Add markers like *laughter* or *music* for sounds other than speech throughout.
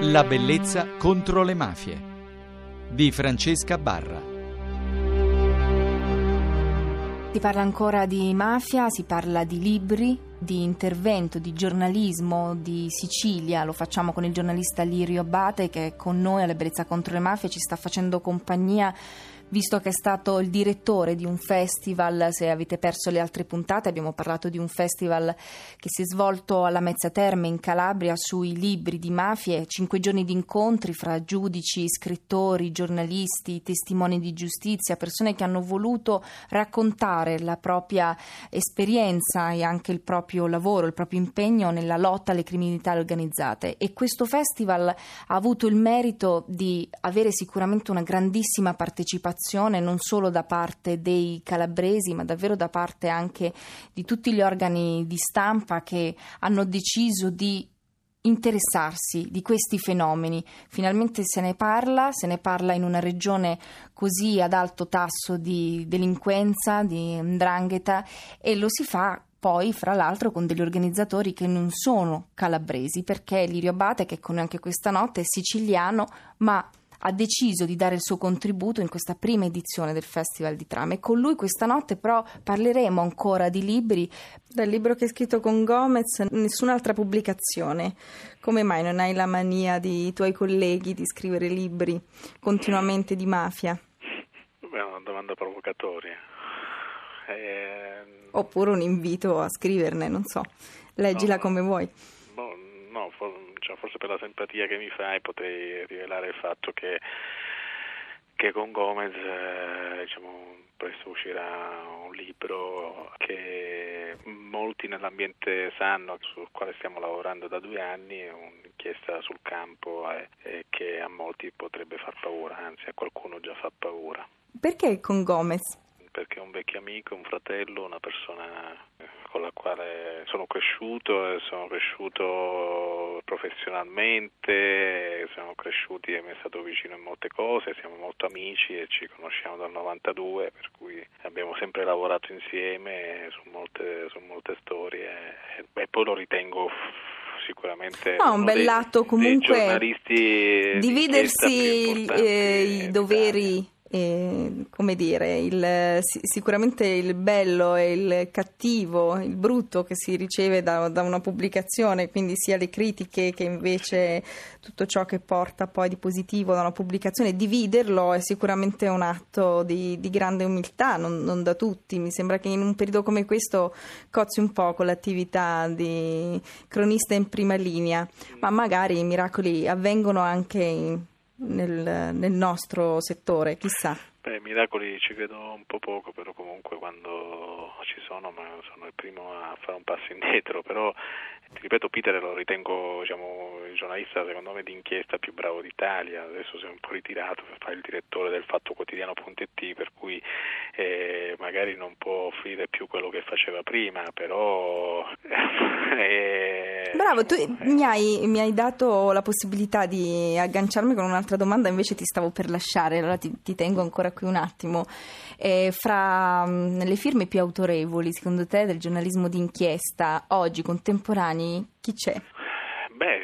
La bellezza contro le mafie di Francesca Barra. Si parla ancora di mafia, si parla di libri, di intervento, di giornalismo di Sicilia. Lo facciamo con il giornalista Lirio Abate che è con noi alla Bellezza contro le mafie, ci sta facendo compagnia visto che è stato il direttore di un festival, se avete perso le altre puntate abbiamo parlato di un festival che si è svolto alla Mezza Terme in Calabria sui libri di mafie, cinque giorni di incontri fra giudici, scrittori, giornalisti, testimoni di giustizia, persone che hanno voluto raccontare la propria esperienza e anche il proprio lavoro, il proprio impegno nella lotta alle criminalità organizzate. E questo festival ha avuto il merito di avere sicuramente una grandissima partecipazione preoccupazione non solo da parte dei calabresi, ma davvero da parte anche di tutti gli organi di stampa che hanno deciso di interessarsi di questi fenomeni. Finalmente se ne parla, se ne parla in una regione così ad alto tasso di delinquenza, di ndrangheta e lo si fa poi fra l'altro con degli organizzatori che non sono calabresi perché Lirio Abate che con noi anche questa notte è siciliano ma ha deciso di dare il suo contributo in questa prima edizione del Festival di Trame. Con lui questa notte però parleremo ancora di libri. Dal libro che hai scritto con Gomez, nessun'altra pubblicazione. Come mai non hai la mania di tuoi colleghi di scrivere libri continuamente di mafia? Beh, è una domanda provocatoria. Eh... Oppure un invito a scriverne, non so. Leggila no, come vuoi. No, no cioè, forse per la simpatia che mi fai potrei rivelare il fatto che, che con Gomez eh, diciamo, presto uscirà un libro che molti nell'ambiente sanno, sul quale stiamo lavorando da due anni, è un'inchiesta sul campo e, e che a molti potrebbe far paura, anzi a qualcuno già fa paura. Perché con Gomez? Perché è un vecchio amico, un fratello, una persona con la quale sono cresciuto e sono cresciuto professionalmente, siamo cresciuti e mi è stato vicino in molte cose, siamo molto amici e ci conosciamo dal 92, per cui abbiamo sempre lavorato insieme su molte, su molte storie e, poi lo ritengo sicuramente no, un bel lato comunque dividersi eh, i doveri e, come dire, il, sicuramente il bello e il cattivo, il brutto che si riceve da, da, una pubblicazione, quindi sia le critiche che invece tutto ciò che porta poi di positivo da una pubblicazione, dividerlo è sicuramente un atto di, di grande umiltà, non, non, da tutti. Mi sembra che in un periodo come questo cozzi un po' con l'attività di cronista in prima linea, ma magari i miracoli avvengono anche in nel, nel nostro settore, chissà. Beh, miracoli ci credo un po' poco, però comunque quando ci sono ma sono il primo a fare un passo indietro, però ti ripeto Peter lo ritengo diciamo, il giornalista secondo me d'inchiesta più bravo d'Italia, adesso si è un po' ritirato fare il direttore del Fatto Quotidiano.it per cui eh, magari non può offrire più quello che faceva prima, però... *laughs* eh, Bravo, tu eh. mi, hai, mi, hai, dato la possibilità di agganciarmi con un'altra domanda, invece ti stavo per lasciare, allora ti, ti tengo ancora qui un attimo. Eh, fra mh, le firme più autorevoli, secondo te, del giornalismo d'inchiesta oggi contemporanei, chi c'è? Beh,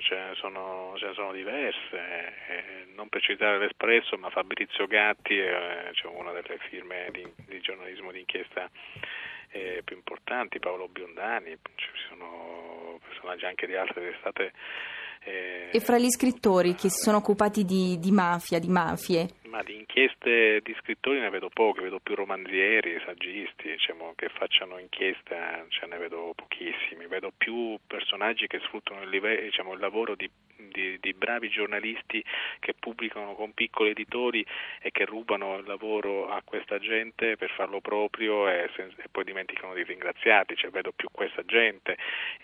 ce ne sono, ce ne sono diverse, eh, non per citare l'Espresso, ma Fabrizio Gatti è cioè una delle firme di, di giornalismo d'inchiesta eh, più importanti, Paolo Biondani, ci sono personaggi anche di altre testate. Eh, e fra gli scrittori che si sono occupati di, di mafia, di mafie? Ma di inchieste di scrittori ne vedo poche, vedo più romanzieri, saggisti, diciamo, che facciano inchieste, ce ne vedo pochissimi, vedo più personaggi che sfruttano il, livello, diciamo, il lavoro di, di, di, bravi giornalisti che pubblicano con piccoli editori e che rubano il lavoro a questa gente per farlo proprio e, e poi dimenticano di ringraziarli, cioè, vedo più questa gente,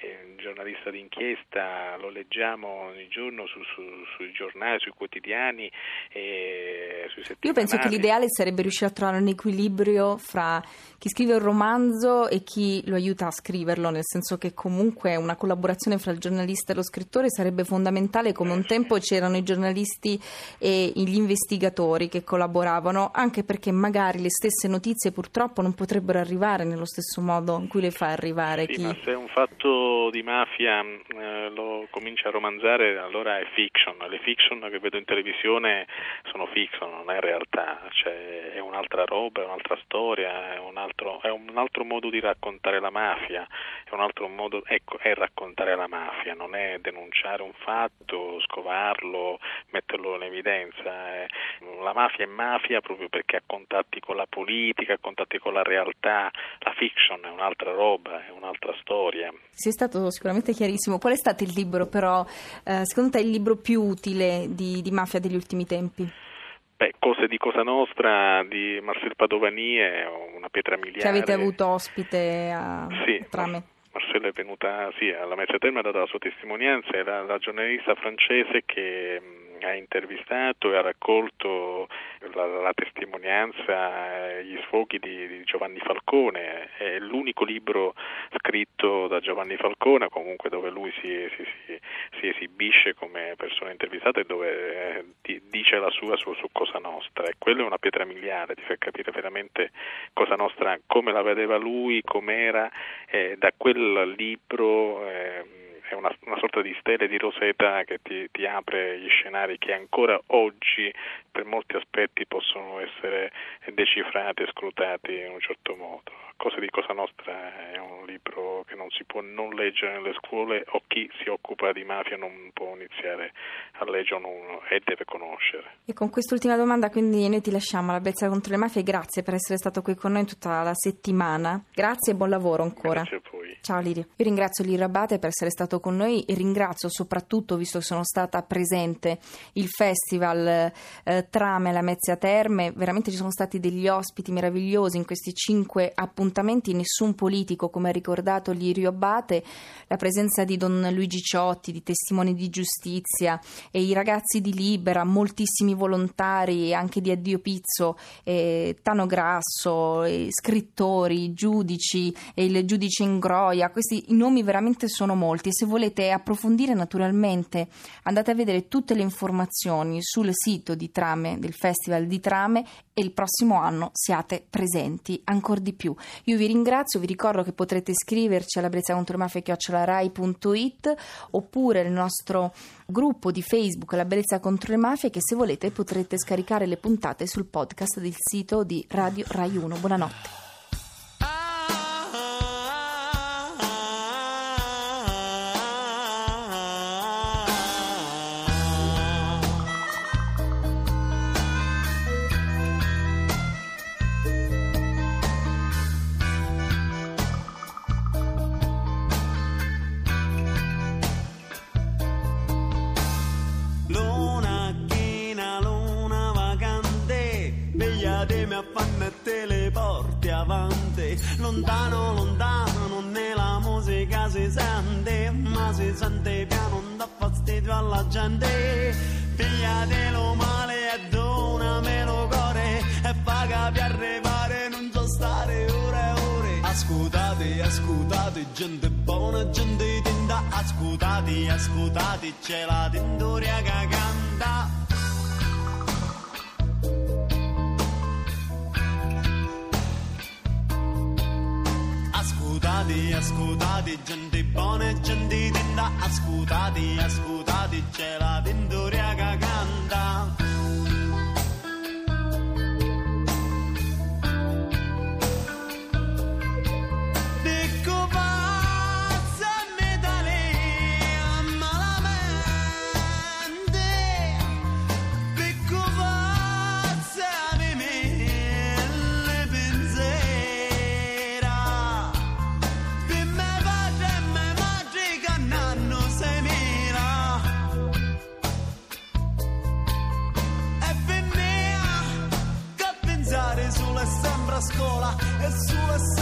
un giornalista d'inchiesta lo leggiamo ogni giorno su, su, sui giornali, sui quotidiani. E, sui Io penso che l'ideale sarebbe riuscire a trovare un equilibrio fra chi scrive un romanzo e chi lo aiuta a scriverlo, nel senso che comunque una collaborazione fra il giornalista e lo scrittore sarebbe fondamentale, come un tempo c'erano i giornalisti e gli investigatori che collaboravano, anche perché magari le stesse notizie purtroppo non potrebbero arrivare nello stesso modo in cui le fa arrivare sì, chi... ma se un fatto di mafia eh, lo comincia a romanzare allora è fiction, le fiction che vedo in televisione sono fiction, non è realtà, cioè, è un'altra roba, è un'altra storia, è un'altra altro, è un altro modo di raccontare la mafia, è un altro modo, ecco, è raccontare la mafia, non è denunciare un fatto, scovarlo, metterlo in evidenza. La mafia è mafia proprio perché ha contatti con la politica, ha contatti con la realtà, la fiction è un'altra roba, è un'altra storia. Sei stato sicuramente chiarissimo. Qual è stato il libro però, eh, secondo te il libro più utile di, di mafia degli ultimi tempi? Beh, Cose di Cosa Nostra di Marcel Padovani è una pietra miliare. Che avete avuto ospite a sì, Trame. Marcella è venuta sì, alla mezza terma, ha dato la sua testimonianza, era la giornalista francese che ha intervistato e ha raccolto la, la testimonianza e gli sfoghi di, di, Giovanni Falcone. È l'unico libro scritto da Giovanni Falcone, comunque dove lui si, si, si, si esibisce come persona intervistata e dove eh, dice la sua su, su, Cosa Nostra. E quello è una pietra miliare, ti fa capire veramente Cosa Nostra, come la vedeva lui, com'era. Eh, da quel libro... Eh, è una, una, sorta di stele di rosetta che ti, ti, apre gli scenari che ancora oggi per molti aspetti possono essere decifrati e scrutati in un certo modo. Cosa di Cosa Nostra è un libro che non si può non leggere nelle scuole o chi si occupa di mafia non può iniziare a leggere e deve conoscere. E con quest'ultima domanda quindi noi ti lasciamo la Bezza contro le mafie, grazie per essere stato qui con noi tutta la settimana, grazie e buon lavoro ancora. Grazie a voi. Ciao Lirio. Io ringrazio Lirio Abate per essere stato con noi e ringrazio soprattutto, visto che sono stata presente, il festival eh, Trame alla Mezzia Terme, veramente ci sono stati degli ospiti meravigliosi in questi cinque appuntamenti nessun politico, come ha ricordato Lirio Abate, la presenza di Don Luigi Ciotti, di testimoni di giustizia e i ragazzi di Libera, moltissimi volontari anche di Addio Pizzo, eh, Tano Grasso, eh, scrittori, giudici, e il giudice Ingroia, questi nomi veramente sono molti e se volete approfondire naturalmente andate a vedere tutte le informazioni sul sito di Trame, del Festival di Trame e il prossimo anno siate presenti ancora di più. Io vi ringrazio, vi ricordo che potrete iscriverci alla Brezza contro le mafie chiocciolarai.it oppure nel nostro gruppo di Facebook La Bellezza contro le mafie che se volete potrete scaricare le puntate sul podcast del sito di Radio Rai 1. Buonanotte. Lontano, lontano, nella musica si sente, ma si sente piano, non dà fastidio alla gente. Pigliatelo male e donamelo cuore e paga per arrivare, non so stare ore e ore. Ascoltate, ascoltate, gente buona, gente tinta, ascoltate, ascoltate, c'è la tintoria che canta. Ascoltati, ascoltati, gente buona e gente tenda, ascoltati, ascoltati, c'è la tintoria che canta. sua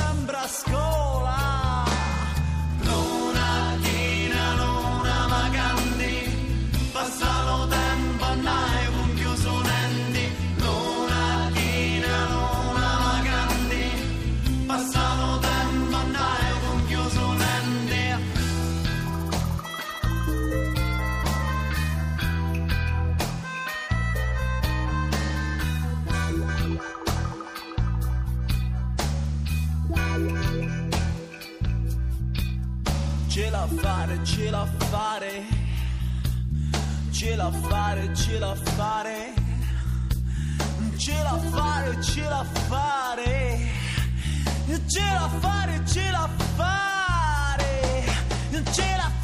ce la fare, ce la fare, ce la fare, ce la fare, ce la fare, ce la fare.